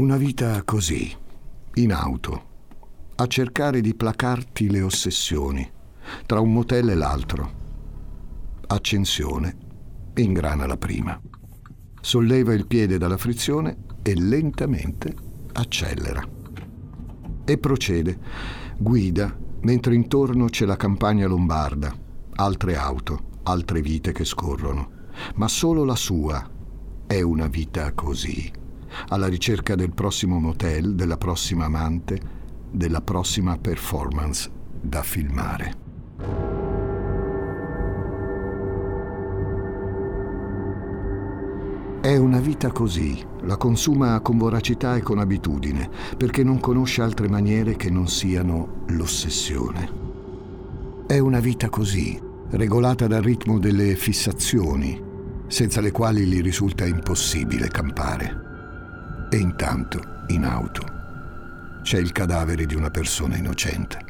Una vita così, in auto, a cercare di placarti le ossessioni, tra un motel e l'altro. Accensione, ingrana la prima. Solleva il piede dalla frizione e lentamente accelera. E procede, guida, mentre intorno c'è la campagna lombarda, altre auto, altre vite che scorrono, ma solo la sua è una vita così, alla ricerca del prossimo motel, della prossima amante, della prossima performance da filmare. È una vita così, la consuma con voracità e con abitudine, perché non conosce altre maniere che non siano l'ossessione. È una vita così, regolata dal ritmo delle fissazioni, senza le quali gli risulta impossibile campare. E intanto, in auto, c'è il cadavere di una persona innocente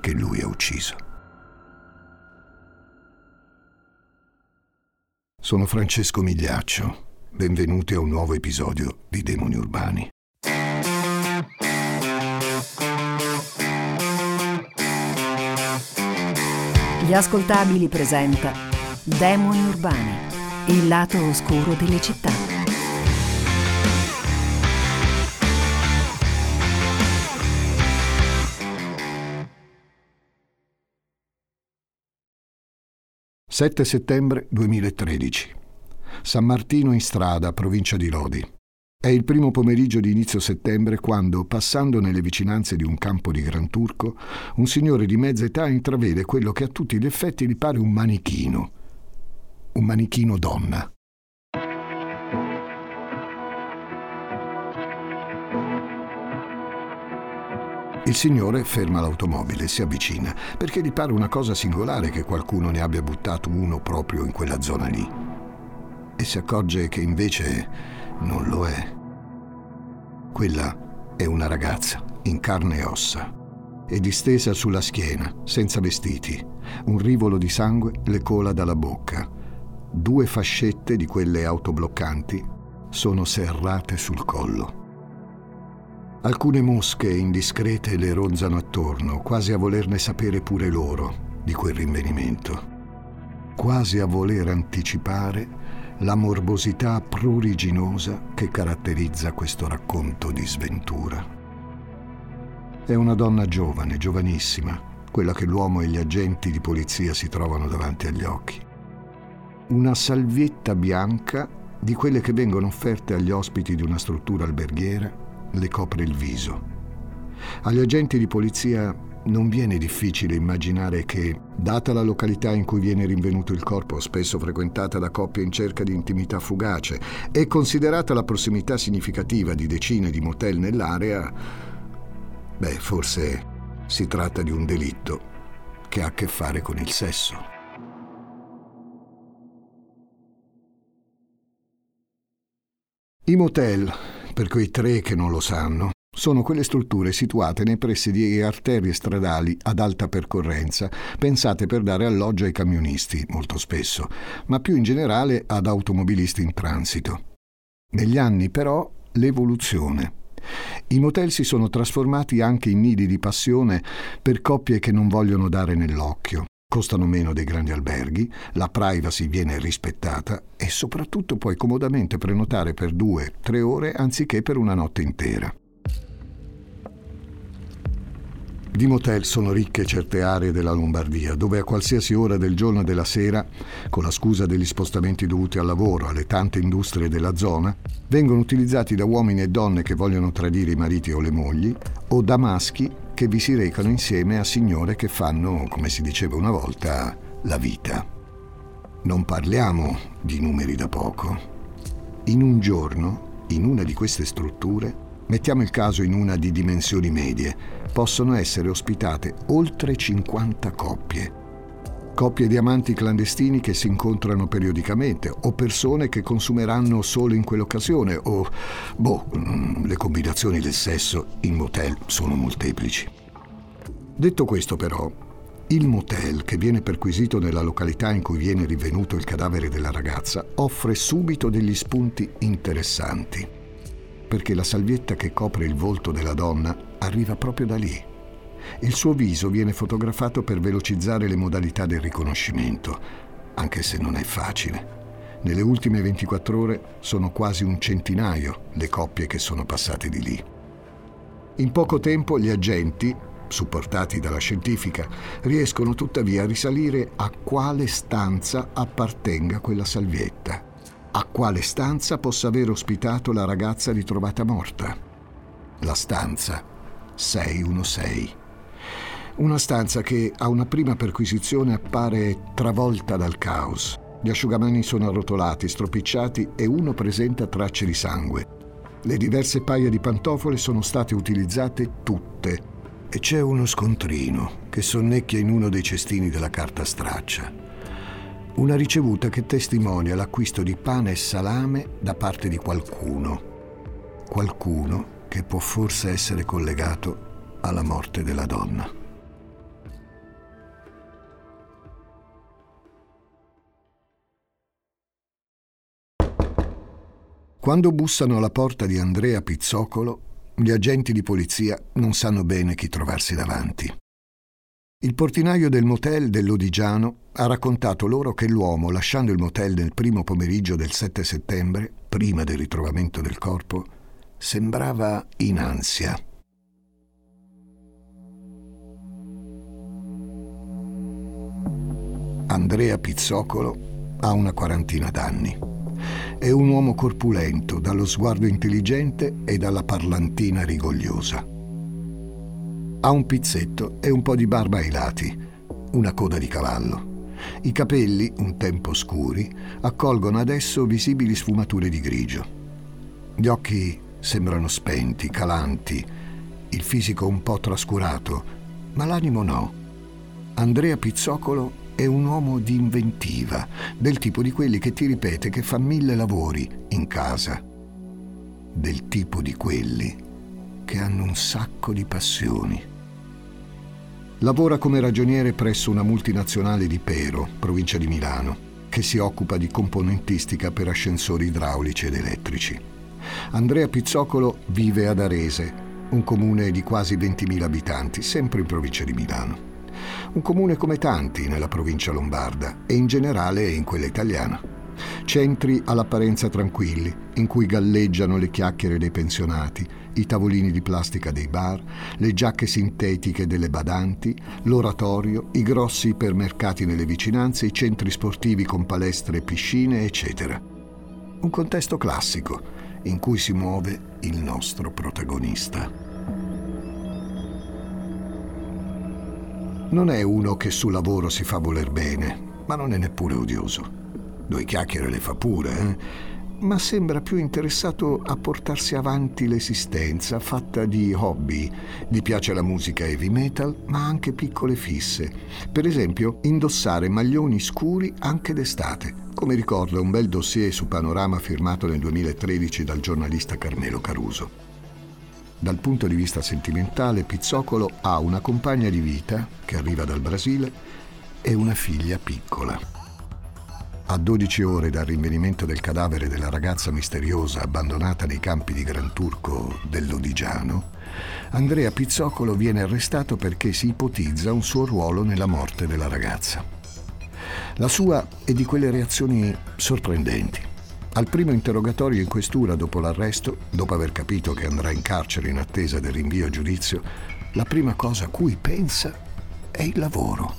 che lui ha ucciso. Sono Francesco Migliaccio. Benvenuti a un nuovo episodio di Demoni Urbani. Gli ascoltabili presenta Demoni Urbani, il lato oscuro delle città. 7 settembre 2013. San Martino in strada, provincia di Lodi. È il primo pomeriggio di inizio settembre quando, passando nelle vicinanze di un campo di Gran Turco, un signore di mezza età intravede quello che a tutti gli effetti gli pare un manichino. Un manichino donna. Il signore ferma l'automobile e si avvicina, perché gli pare una cosa singolare che qualcuno ne abbia buttato uno proprio in quella zona lì. E si accorge che invece non lo è. Quella è una ragazza, in carne e ossa, e distesa sulla schiena, senza vestiti. Un rivolo di sangue le cola dalla bocca. Due fascette di quelle autobloccanti sono serrate sul collo. Alcune mosche indiscrete le ronzano attorno, quasi a volerne sapere pure loro di quel rinvenimento, quasi a voler anticipare la morbosità pruriginosa che caratterizza questo racconto di sventura. È una donna giovane, giovanissima, quella che l'uomo e gli agenti di polizia si trovano davanti agli occhi. Una salvietta bianca di quelle che vengono offerte agli ospiti di una struttura alberghiera le copre il viso. Agli agenti di polizia non viene difficile immaginare che, data la località in cui viene rinvenuto il corpo, spesso frequentata da coppie in cerca di intimità fugace, e considerata la prossimità significativa di decine di motel nell'area, beh, forse si tratta di un delitto che ha a che fare con il sesso. I motel per quei tre che non lo sanno, sono quelle strutture situate nei pressi di arterie stradali ad alta percorrenza, pensate per dare alloggio ai camionisti, molto spesso, ma più in generale ad automobilisti in transito. Negli anni però l'evoluzione. I motel si sono trasformati anche in nidi di passione per coppie che non vogliono dare nell'occhio, costano meno dei grandi alberghi, la privacy viene rispettata e soprattutto puoi comodamente prenotare per due, tre ore anziché per una notte intera. Di motel sono ricche certe aree della Lombardia, dove a qualsiasi ora del giorno e della sera, con la scusa degli spostamenti dovuti al lavoro, alle tante industrie della zona, vengono utilizzati da uomini e donne che vogliono tradire i mariti o le mogli, o da maschi che vi si recano insieme a signore che fanno, come si diceva una volta, la vita. Non parliamo di numeri da poco. In un giorno, in una di queste strutture, mettiamo il caso in una di dimensioni medie, possono essere ospitate oltre 50 coppie. Coppie di amanti clandestini che si incontrano periodicamente o persone che consumeranno solo in quell'occasione o, boh, mm, le combinazioni del sesso in motel sono molteplici. Detto questo però, il motel che viene perquisito nella località in cui viene rinvenuto il cadavere della ragazza offre subito degli spunti interessanti. perché la salvietta che copre il volto della donna arriva proprio da lì. Il suo viso viene fotografato per velocizzare le modalità del riconoscimento, anche se non è facile. Nelle ultime 24 ore sono quasi un centinaio le coppie che sono passate di lì. In poco tempo gli agenti, supportati dalla scientifica, riescono tuttavia a risalire a quale stanza appartenga quella salvietta, a quale stanza possa aver ospitato la ragazza ritrovata morta. La stanza 616. Una stanza che a una prima perquisizione appare travolta dal caos. Gli asciugamani sono arrotolati, stropicciati e uno presenta tracce di sangue. Le diverse paia di pantofole sono state utilizzate tutte e c'è uno scontrino che sonnecchia in uno dei cestini della carta straccia. Una ricevuta che testimonia l'acquisto di pane e salame da parte di qualcuno. Qualcuno che può forse essere collegato alla morte della donna. Quando bussano alla porta di Andrea Pizzocolo, gli agenti di polizia non sanno bene chi trovarsi davanti. Il portinaio del motel dell'Odigiano ha raccontato loro che l'uomo, lasciando il motel nel primo pomeriggio del 7 settembre, prima del ritrovamento del corpo, sembrava in ansia. Andrea Pizzocolo ha una quarantina d'anni. È un uomo corpulento, dallo sguardo intelligente e dalla parlantina rigogliosa. Ha un pizzetto e un po' di barba ai lati, una coda di cavallo. I capelli, un tempo scuri, accolgono adesso visibili sfumature di grigio. Gli occhi sembrano spenti, calanti, il fisico un po' trascurato, ma l'animo no. Andrea Pizzocolo è un uomo di inventiva, del tipo di quelli che ti ripete che fa mille lavori in casa, del tipo di quelli che hanno un sacco di passioni. Lavora come ragioniere presso una multinazionale di Pero, provincia di Milano, che si occupa di componentistica per ascensori idraulici ed elettrici. Andrea Pizzocolo vive ad Arese, un comune di quasi 20.000 abitanti, sempre in provincia di Milano un comune come tanti nella provincia lombarda e in generale in quella italiana. Centri all'apparenza tranquilli, in cui galleggiano le chiacchiere dei pensionati, i tavolini di plastica dei bar, le giacche sintetiche delle badanti, l'oratorio, i grossi ipermercati nelle vicinanze, i centri sportivi con palestre e piscine, eccetera. Un contesto classico in cui si muove il nostro protagonista. Non è uno che sul lavoro si fa voler bene, ma non è neppure odioso. Due chiacchiere le fa pure, eh? ma sembra più interessato a portarsi avanti l'esistenza fatta di hobby. Gli piace la musica heavy metal, ma anche piccole fisse. Per esempio, indossare maglioni scuri anche d'estate, come ricorda un bel dossier su Panorama firmato nel 2013 dal giornalista Carmelo Caruso. Dal punto di vista sentimentale, Pizzocolo ha una compagna di vita che arriva dal Brasile e una figlia piccola. A 12 ore dal rinvenimento del cadavere della ragazza misteriosa abbandonata nei campi di Gran Turco dell'Odigiano, Andrea Pizzocolo viene arrestato perché si ipotizza un suo ruolo nella morte della ragazza. La sua è di quelle reazioni sorprendenti. Al primo interrogatorio in questura dopo l'arresto, dopo aver capito che andrà in carcere in attesa del rinvio a giudizio, la prima cosa a cui pensa è il lavoro.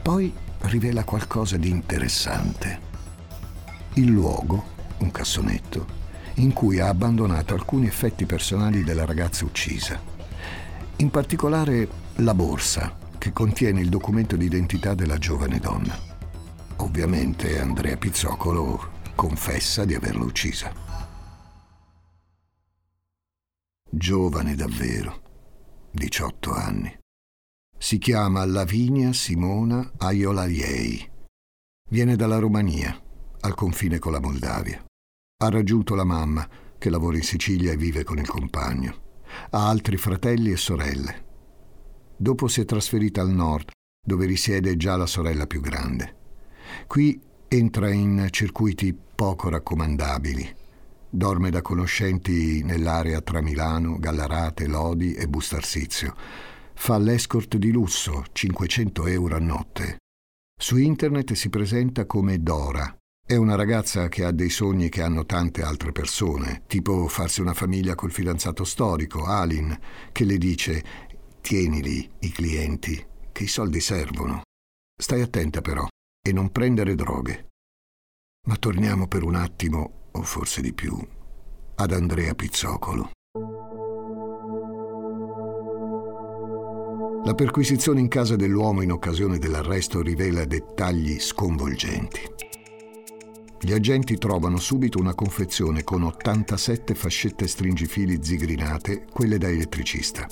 Poi rivela qualcosa di interessante. Il luogo, un cassonetto, in cui ha abbandonato alcuni effetti personali della ragazza uccisa. In particolare la borsa, che contiene il documento d'identità della giovane donna. Ovviamente Andrea Pizzocolo confessa di averla uccisa. Giovane davvero, 18 anni. Si chiama Lavinia Simona Aiolariei. Viene dalla Romania, al confine con la Moldavia. Ha raggiunto la mamma, che lavora in Sicilia e vive con il compagno. Ha altri fratelli e sorelle. Dopo si è trasferita al nord, dove risiede già la sorella più grande. Qui entra in circuiti poco raccomandabili. Dorme da conoscenti nell'area tra Milano, Gallarate, Lodi e Bustarsizio. Fa l'escort di lusso, 500 euro a notte. Su internet si presenta come Dora. È una ragazza che ha dei sogni che hanno tante altre persone, tipo farsi una famiglia col fidanzato storico, Alin, che le dice tienili i clienti, che i soldi servono. Stai attenta però e non prendere droghe. Ma torniamo per un attimo o forse di più, ad Andrea Pizzocolo. La perquisizione in casa dell'uomo in occasione dell'arresto rivela dettagli sconvolgenti. Gli agenti trovano subito una confezione con 87 fascette stringifili zigrinate, quelle da elettricista,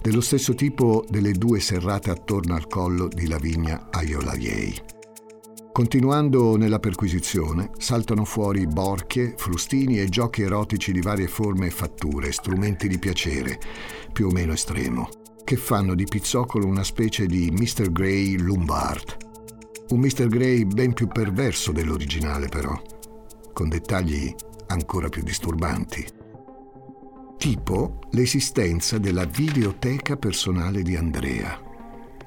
dello stesso tipo delle due serrate attorno al collo di Lavinia Aiolaiei. Continuando nella perquisizione, saltano fuori borchie, frustini e giochi erotici di varie forme e fatture, strumenti di piacere, più o meno estremo, che fanno di Pizzocolo una specie di Mr. Grey Lombard. Un Mr. Grey ben più perverso dell'originale, però, con dettagli ancora più disturbanti. Tipo l'esistenza della videoteca personale di Andrea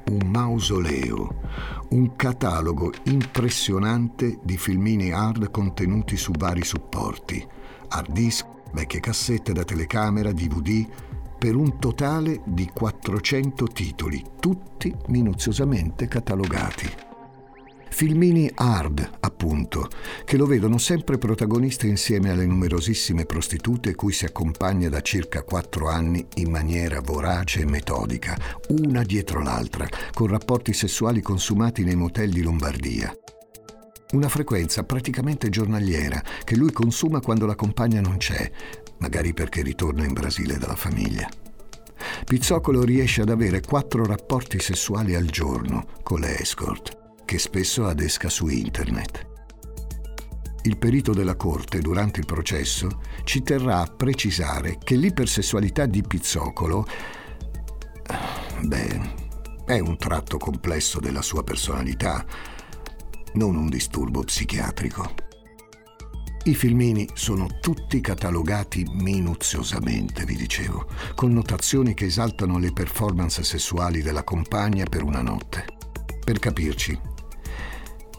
un mausoleo, un catalogo impressionante di filmini hard contenuti su vari supporti, hard disk, vecchie cassette da telecamera, DVD, per un totale di 400 titoli, tutti minuziosamente catalogati. Filmini hard, appunto, che lo vedono sempre protagonista insieme alle numerosissime prostitute cui si accompagna da circa quattro anni in maniera vorace e metodica, una dietro l'altra, con rapporti sessuali consumati nei motel di Lombardia. Una frequenza praticamente giornaliera che lui consuma quando la compagna non c'è, magari perché ritorna in Brasile dalla famiglia. Pizzocolo riesce ad avere quattro rapporti sessuali al giorno con le escort che spesso adesca su internet. Il perito della Corte durante il processo ci terrà a precisare che l'ipersessualità di Pizzocolo, beh, è un tratto complesso della sua personalità, non un disturbo psichiatrico. I filmini sono tutti catalogati minuziosamente, vi dicevo, con notazioni che esaltano le performance sessuali della compagna per una notte. Per capirci,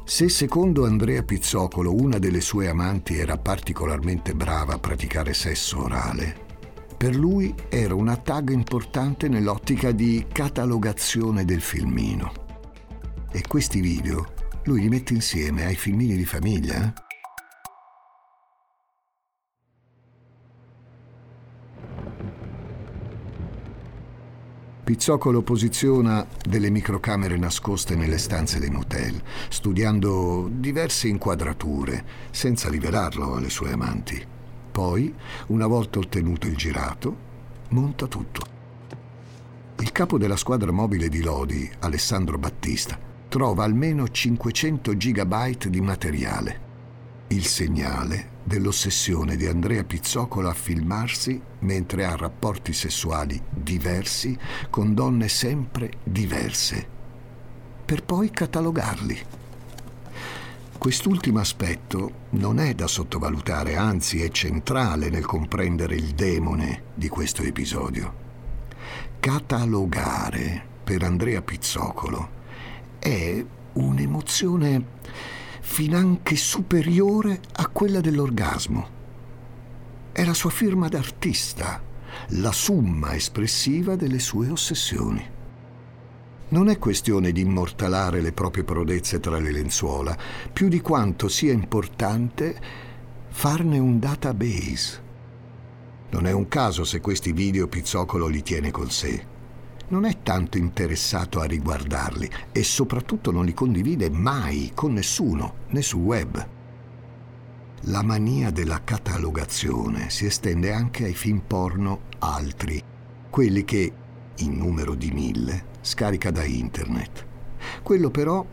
se secondo Andrea Pizzocolo una delle sue amanti era particolarmente brava a praticare sesso orale, per lui era una tag importante nell'ottica di catalogazione del filmino. E questi video lui li mette insieme ai filmini di famiglia? Pizzocolo posiziona delle microcamere nascoste nelle stanze dei motel, studiando diverse inquadrature, senza rivelarlo alle sue amanti. Poi, una volta ottenuto il girato, monta tutto. Il capo della squadra mobile di Lodi, Alessandro Battista, trova almeno 500 gigabyte di materiale. Il segnale dell'ossessione di Andrea Pizzocolo a filmarsi mentre ha rapporti sessuali diversi con donne sempre diverse, per poi catalogarli. Quest'ultimo aspetto non è da sottovalutare, anzi è centrale nel comprendere il demone di questo episodio. Catalogare per Andrea Pizzocolo è un'emozione finanche superiore a quella dell'orgasmo. È la sua firma d'artista, la summa espressiva delle sue ossessioni. Non è questione di immortalare le proprie prodezze tra le lenzuola, più di quanto sia importante farne un database. Non è un caso se questi video Pizzocolo li tiene con sé non è tanto interessato a riguardarli e soprattutto non li condivide mai con nessuno, né sul web. La mania della catalogazione si estende anche ai film porno altri, quelli che, in numero di mille, scarica da internet. Quello però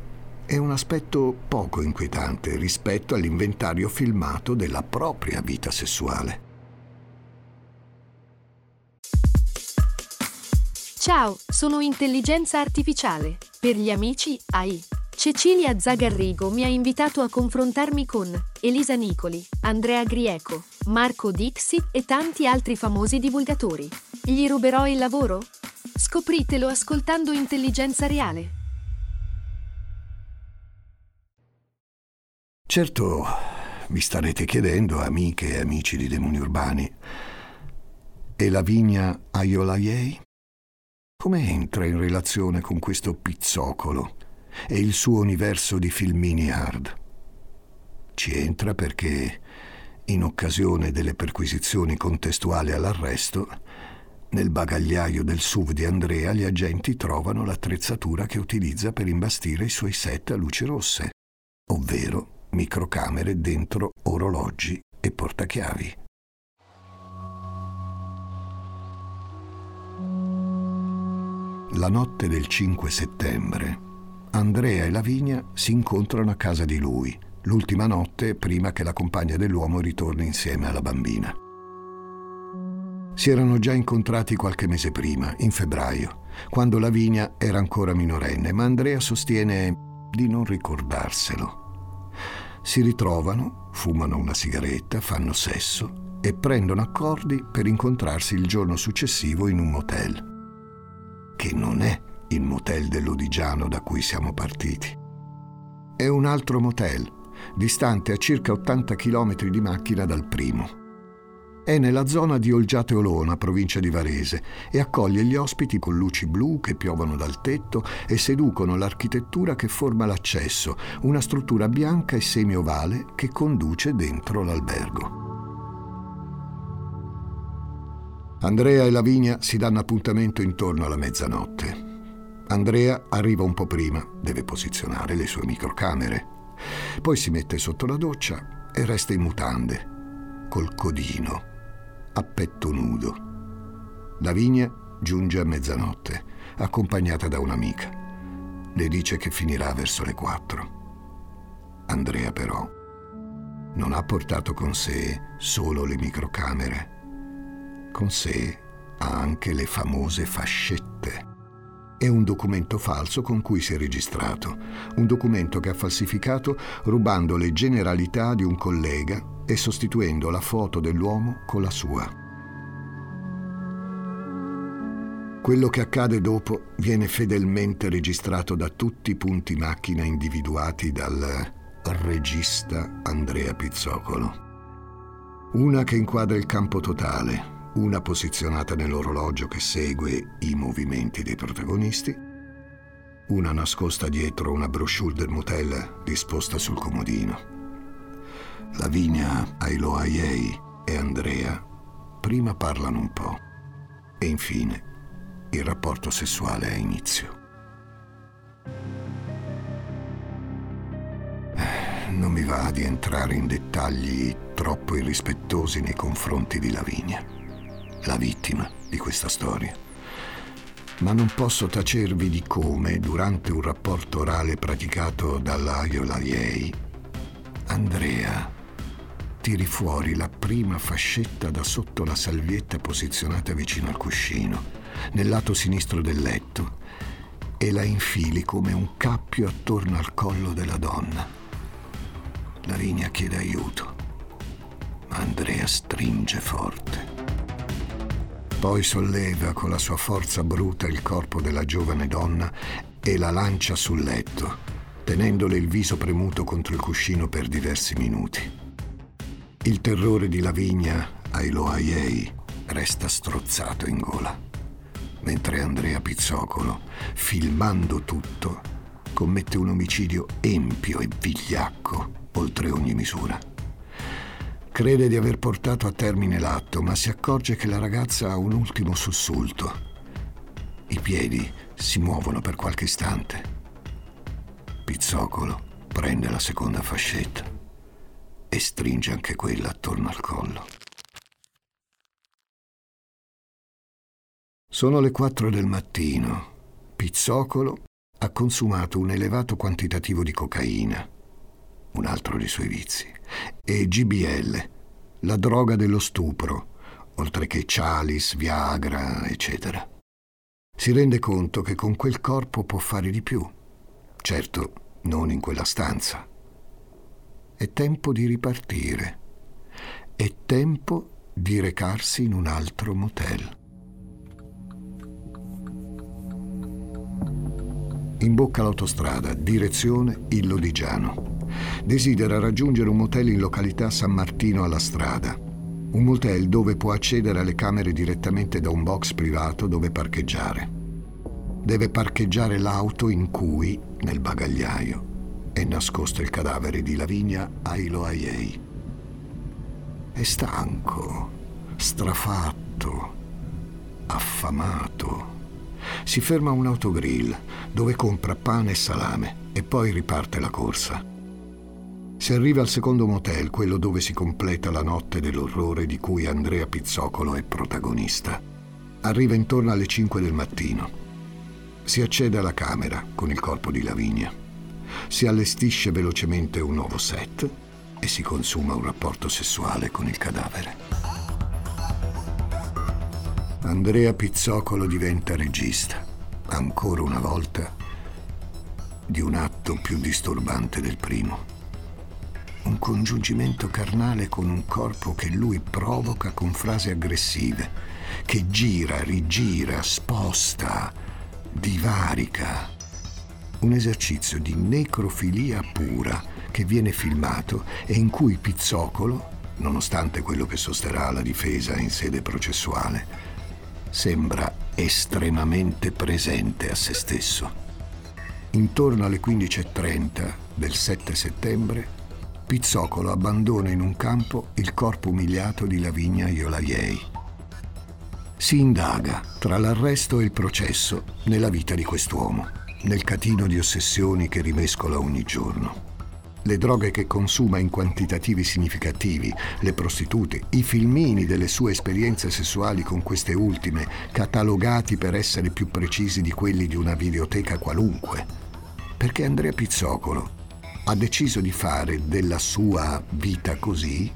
è un aspetto poco inquietante rispetto all'inventario filmato della propria vita sessuale. Ciao, sono intelligenza artificiale. Per gli amici AI. Cecilia Zagarrigo mi ha invitato a confrontarmi con Elisa Nicoli, Andrea Grieco, Marco Dixi e tanti altri famosi divulgatori. Gli ruberò il lavoro? Scopritelo ascoltando Intelligenza Reale. Certo, vi starete chiedendo, amiche e amici di Demoni Urbani, e Lavinia Aiolaiei? Come entra in relazione con questo pizzocolo e il suo universo di filmini hard? Ci entra perché, in occasione delle perquisizioni contestuali all'arresto, nel bagagliaio del SUV di Andrea gli agenti trovano l'attrezzatura che utilizza per imbastire i suoi set a luci rosse, ovvero microcamere dentro orologi e portachiavi. La notte del 5 settembre, Andrea e Lavinia si incontrano a casa di lui, l'ultima notte prima che la compagna dell'uomo ritorni insieme alla bambina. Si erano già incontrati qualche mese prima, in febbraio, quando Lavinia era ancora minorenne, ma Andrea sostiene di non ricordarselo. Si ritrovano, fumano una sigaretta, fanno sesso e prendono accordi per incontrarsi il giorno successivo in un motel che non è il motel dell'Odigiano da cui siamo partiti. È un altro motel, distante a circa 80 km di macchina dal primo. È nella zona di Olgiate Olona, provincia di Varese, e accoglie gli ospiti con luci blu che piovono dal tetto e seducono l'architettura che forma l'accesso, una struttura bianca e semi-ovale che conduce dentro l'albergo. Andrea e Lavinia si danno appuntamento intorno alla mezzanotte. Andrea arriva un po' prima, deve posizionare le sue microcamere. Poi si mette sotto la doccia e resta in mutande, col codino, a petto nudo. Lavinia giunge a mezzanotte, accompagnata da un'amica. Le dice che finirà verso le quattro. Andrea però non ha portato con sé solo le microcamere con sé ha anche le famose fascette. È un documento falso con cui si è registrato, un documento che ha falsificato rubando le generalità di un collega e sostituendo la foto dell'uomo con la sua. Quello che accade dopo viene fedelmente registrato da tutti i punti macchina individuati dal regista Andrea Pizzocolo. Una che inquadra il campo totale, una posizionata nell'orologio che segue i movimenti dei protagonisti, una nascosta dietro una brochure del motel disposta sul comodino. Lavinia, Ailo Aiei e Andrea prima parlano un po' e infine il rapporto sessuale ha inizio. Non mi va di entrare in dettagli troppo irrispettosi nei confronti di Lavinia la vittima di questa storia. Ma non posso tacervi di come, durante un rapporto orale praticato dall'Aio Laliei, Andrea tiri fuori la prima fascetta da sotto la salvietta posizionata vicino al cuscino, nel lato sinistro del letto, e la infili come un cappio attorno al collo della donna. Lavinia chiede aiuto, ma Andrea stringe forte. Poi solleva con la sua forza bruta il corpo della giovane donna e la lancia sul letto, tenendole il viso premuto contro il cuscino per diversi minuti. Il terrore di Lavinia ai Loaiei resta strozzato in gola, mentre Andrea Pizzocolo, filmando tutto, commette un omicidio empio e vigliacco oltre ogni misura. Crede di aver portato a termine l'atto, ma si accorge che la ragazza ha un ultimo sussulto. I piedi si muovono per qualche istante. Pizzocolo prende la seconda fascetta e stringe anche quella attorno al collo. Sono le quattro del mattino. Pizzocolo ha consumato un elevato quantitativo di cocaina un altro dei suoi vizi, e GBL, la droga dello stupro, oltre che Chalice, Viagra, eccetera. Si rende conto che con quel corpo può fare di più. Certo, non in quella stanza. È tempo di ripartire. È tempo di recarsi in un altro motel. Imbocca l'autostrada, direzione Il Lodigiano. Desidera raggiungere un motel in località San Martino alla strada. Un motel dove può accedere alle camere direttamente da un box privato dove parcheggiare. Deve parcheggiare l'auto in cui, nel bagagliaio, è nascosto il cadavere di Lavinia Ailo Aiei. È stanco, strafatto, affamato. Si ferma a un autogrill dove compra pane e salame e poi riparte la corsa. Si arriva al secondo motel, quello dove si completa la notte dell'orrore di cui Andrea Pizzocolo è protagonista. Arriva intorno alle 5 del mattino. Si accede alla camera con il corpo di Lavinia si allestisce velocemente un nuovo set e si consuma un rapporto sessuale con il cadavere. Andrea Pizzocolo diventa regista, ancora una volta, di un atto più disturbante del primo. Un congiungimento carnale con un corpo che lui provoca con frasi aggressive, che gira, rigira, sposta, divarica un esercizio di necrofilia pura che viene filmato e in cui Pizzocolo, nonostante quello che sosterrà la difesa in sede processuale, sembra estremamente presente a se stesso. Intorno alle 15.30 del 7 settembre, Pizzocolo abbandona in un campo il corpo umiliato di Lavinia Iolaiei. Si indaga tra l'arresto e il processo nella vita di quest'uomo nel catino di ossessioni che rimescola ogni giorno. Le droghe che consuma in quantitativi significativi, le prostitute, i filmini delle sue esperienze sessuali con queste ultime, catalogati per essere più precisi di quelli di una videoteca qualunque. Perché Andrea Pizzocolo ha deciso di fare della sua vita così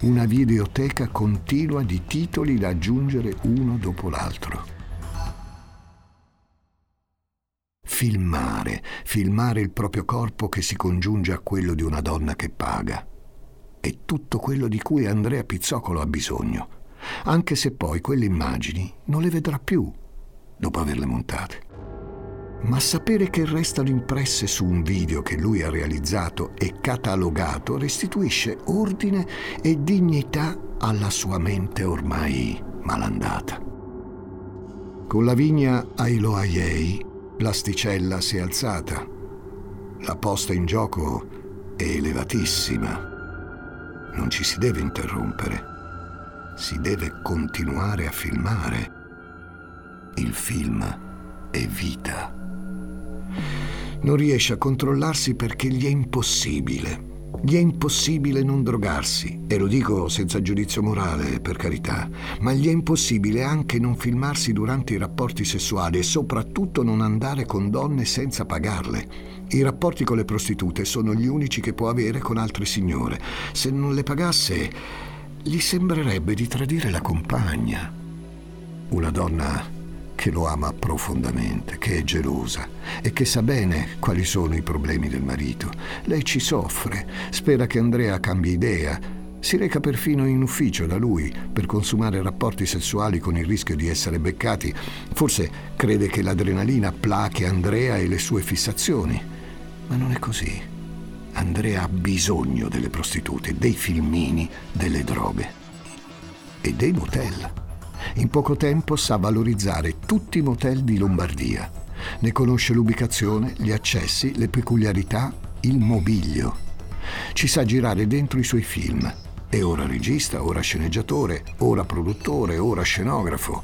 una videoteca continua di titoli da aggiungere uno dopo l'altro. filmare, filmare il proprio corpo che si congiunge a quello di una donna che paga. È tutto quello di cui Andrea Pizzocolo ha bisogno, anche se poi quelle immagini non le vedrà più dopo averle montate. Ma sapere che restano impresse su un video che lui ha realizzato e catalogato restituisce ordine e dignità alla sua mente ormai malandata. Con la vigna Ailoaiei L'asticella si è alzata. La posta in gioco è elevatissima. Non ci si deve interrompere. Si deve continuare a filmare. Il film è vita. Non riesce a controllarsi perché gli è impossibile gli è impossibile non drogarsi, e lo dico senza giudizio morale, per carità, ma gli è impossibile anche non filmarsi durante i rapporti sessuali e soprattutto non andare con donne senza pagarle. I rapporti con le prostitute sono gli unici che può avere con altre signore. Se non le pagasse, gli sembrerebbe di tradire la compagna. Una donna che lo ama profondamente, che è gelosa e che sa bene quali sono i problemi del marito. Lei ci soffre, spera che Andrea cambi idea, si reca perfino in ufficio da lui per consumare rapporti sessuali con il rischio di essere beccati. Forse crede che l'adrenalina plache Andrea e le sue fissazioni. Ma non è così. Andrea ha bisogno delle prostitute, dei filmini, delle droghe e dei motel. In poco tempo sa valorizzare tutti i motel di Lombardia. Ne conosce l'ubicazione, gli accessi, le peculiarità, il mobilio. Ci sa girare dentro i suoi film. È ora regista, ora sceneggiatore, ora produttore, ora scenografo.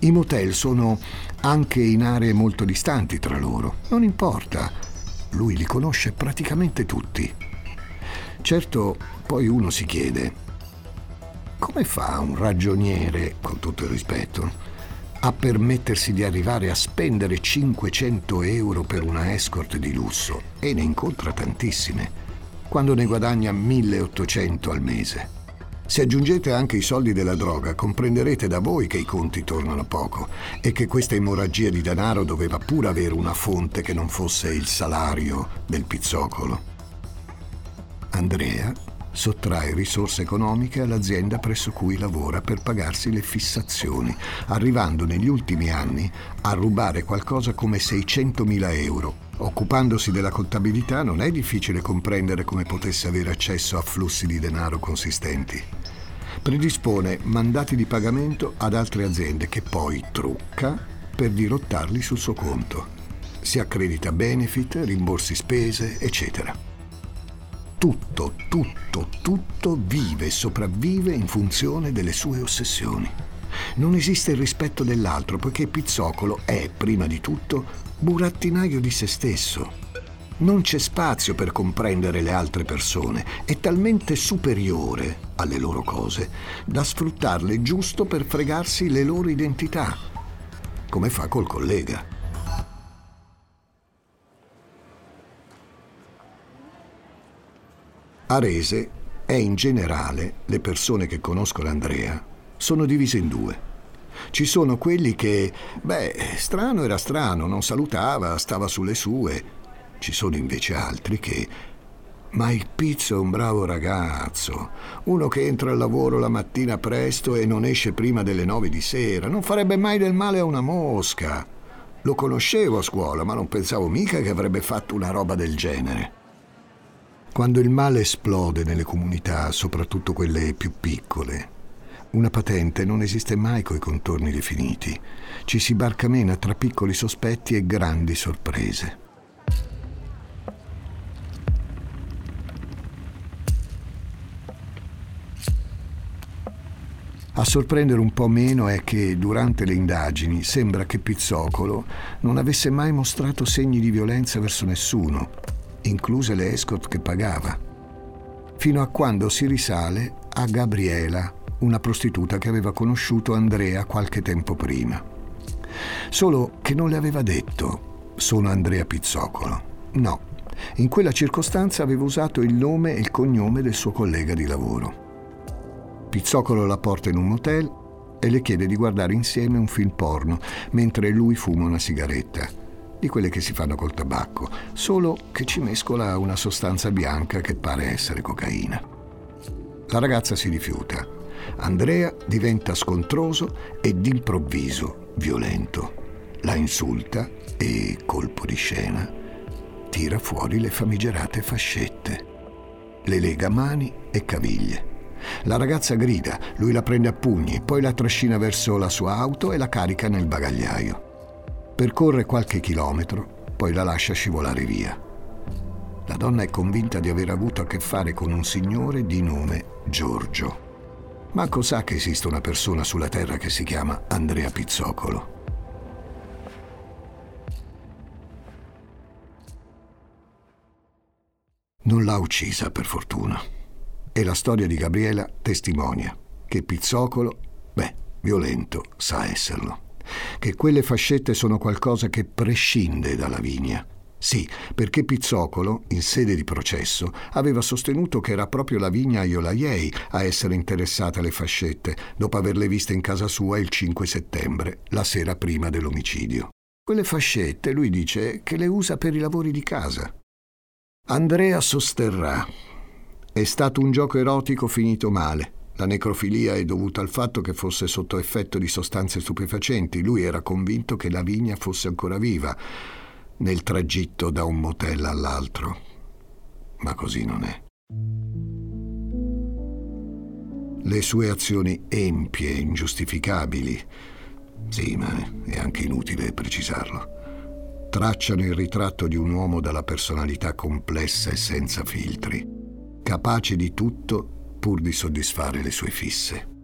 I motel sono anche in aree molto distanti tra loro. Non importa. Lui li conosce praticamente tutti. Certo, poi uno si chiede, come fa un ragioniere, con tutto il rispetto, a permettersi di arrivare a spendere 500 euro per una escort di lusso e ne incontra tantissime, quando ne guadagna 1800 al mese? Se aggiungete anche i soldi della droga, comprenderete da voi che i conti tornano poco e che questa emorragia di denaro doveva pure avere una fonte che non fosse il salario del pizzocolo. Andrea sottrae risorse economiche all'azienda presso cui lavora per pagarsi le fissazioni, arrivando negli ultimi anni a rubare qualcosa come 600.000 euro. Occupandosi della contabilità non è difficile comprendere come potesse avere accesso a flussi di denaro consistenti. Predispone mandati di pagamento ad altre aziende che poi trucca per dirottarli sul suo conto. Si accredita benefit, rimborsi spese, eccetera tutto, tutto, tutto vive e sopravvive in funzione delle sue ossessioni. Non esiste il rispetto dell'altro poiché Pizzocolo è, prima di tutto, burattinaio di se stesso. Non c'è spazio per comprendere le altre persone, è talmente superiore alle loro cose da sfruttarle giusto per fregarsi le loro identità, come fa col collega. Arese è in generale, le persone che conoscono Andrea, sono divise in due. Ci sono quelli che, beh, strano era strano, non salutava, stava sulle sue. Ci sono invece altri che, ma il pizzo è un bravo ragazzo, uno che entra al lavoro la mattina presto e non esce prima delle nove di sera, non farebbe mai del male a una mosca. Lo conoscevo a scuola, ma non pensavo mica che avrebbe fatto una roba del genere. Quando il male esplode nelle comunità, soprattutto quelle più piccole, una patente non esiste mai coi contorni definiti. Ci si barcamena tra piccoli sospetti e grandi sorprese. A sorprendere un po' meno è che durante le indagini sembra che Pizzocolo non avesse mai mostrato segni di violenza verso nessuno incluse le escort che pagava, fino a quando si risale a Gabriela, una prostituta che aveva conosciuto Andrea qualche tempo prima. Solo che non le aveva detto sono Andrea Pizzocolo. No, in quella circostanza aveva usato il nome e il cognome del suo collega di lavoro. Pizzocolo la porta in un motel e le chiede di guardare insieme un film porno mentre lui fuma una sigaretta di quelle che si fanno col tabacco, solo che ci mescola una sostanza bianca che pare essere cocaina. La ragazza si rifiuta. Andrea diventa scontroso e d'improvviso violento. La insulta e, colpo di scena, tira fuori le famigerate fascette. Le lega mani e caviglie. La ragazza grida, lui la prende a pugni, poi la trascina verso la sua auto e la carica nel bagagliaio. Percorre qualche chilometro, poi la lascia scivolare via. La donna è convinta di aver avuto a che fare con un signore di nome Giorgio. Ma cos'ha che esiste una persona sulla terra che si chiama Andrea Pizzocolo? Non l'ha uccisa, per fortuna. E la storia di Gabriela testimonia che Pizzocolo, beh, violento, sa esserlo che quelle fascette sono qualcosa che prescinde dalla vigna. Sì, perché Pizzocolo, in sede di processo, aveva sostenuto che era proprio la vigna Iolaiei a essere interessata alle fascette, dopo averle viste in casa sua il 5 settembre, la sera prima dell'omicidio. Quelle fascette, lui dice, che le usa per i lavori di casa. Andrea sosterrà. È stato un gioco erotico finito male. La necrofilia è dovuta al fatto che fosse sotto effetto di sostanze stupefacenti. Lui era convinto che la vigna fosse ancora viva nel tragitto da un motel all'altro. Ma così non è. Le sue azioni empie, ingiustificabili, sì, ma è anche inutile precisarlo, tracciano il ritratto di un uomo dalla personalità complessa e senza filtri, capace di tutto pur di soddisfare le sue fisse.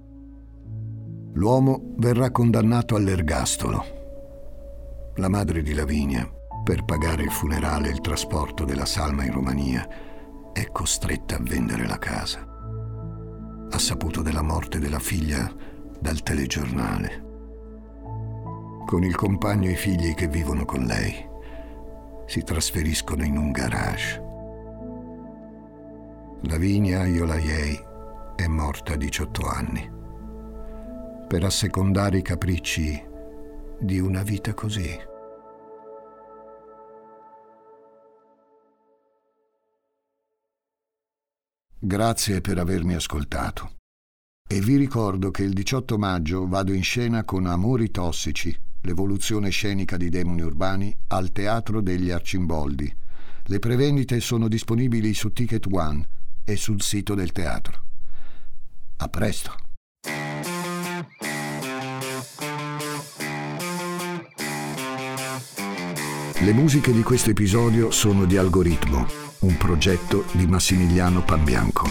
L'uomo verrà condannato all'ergastolo. La madre di Lavinia, per pagare il funerale e il trasporto della salma in Romania, è costretta a vendere la casa. Ha saputo della morte della figlia dal telegiornale. Con il compagno e i figli che vivono con lei, si trasferiscono in un garage Lavinia Iolaiei è morta a 18 anni. Per assecondare i capricci di una vita così. Grazie per avermi ascoltato. E vi ricordo che il 18 maggio vado in scena con Amori Tossici, l'evoluzione scenica di demoni urbani, al Teatro degli Arcimboldi. Le prevendite sono disponibili su Ticket One e sul sito del teatro. A presto! Le musiche di questo episodio sono di Algoritmo, un progetto di Massimiliano Pabbianco.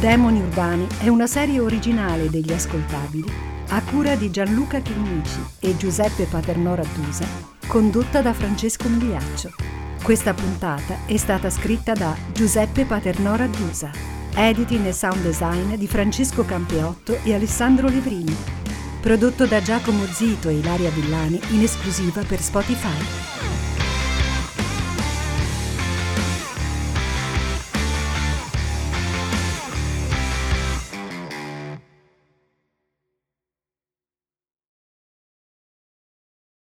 Demoni Urbani è una serie originale degli ascoltabili a cura di Gianluca Chinnici e Giuseppe Paternò Rattusa, condotta da Francesco Migliaccio. Questa puntata è stata scritta da Giuseppe Paternò Rattusa, editing e sound design di Francesco Campeotto e Alessandro Levrini, prodotto da Giacomo Zito e Ilaria Villani in esclusiva per Spotify.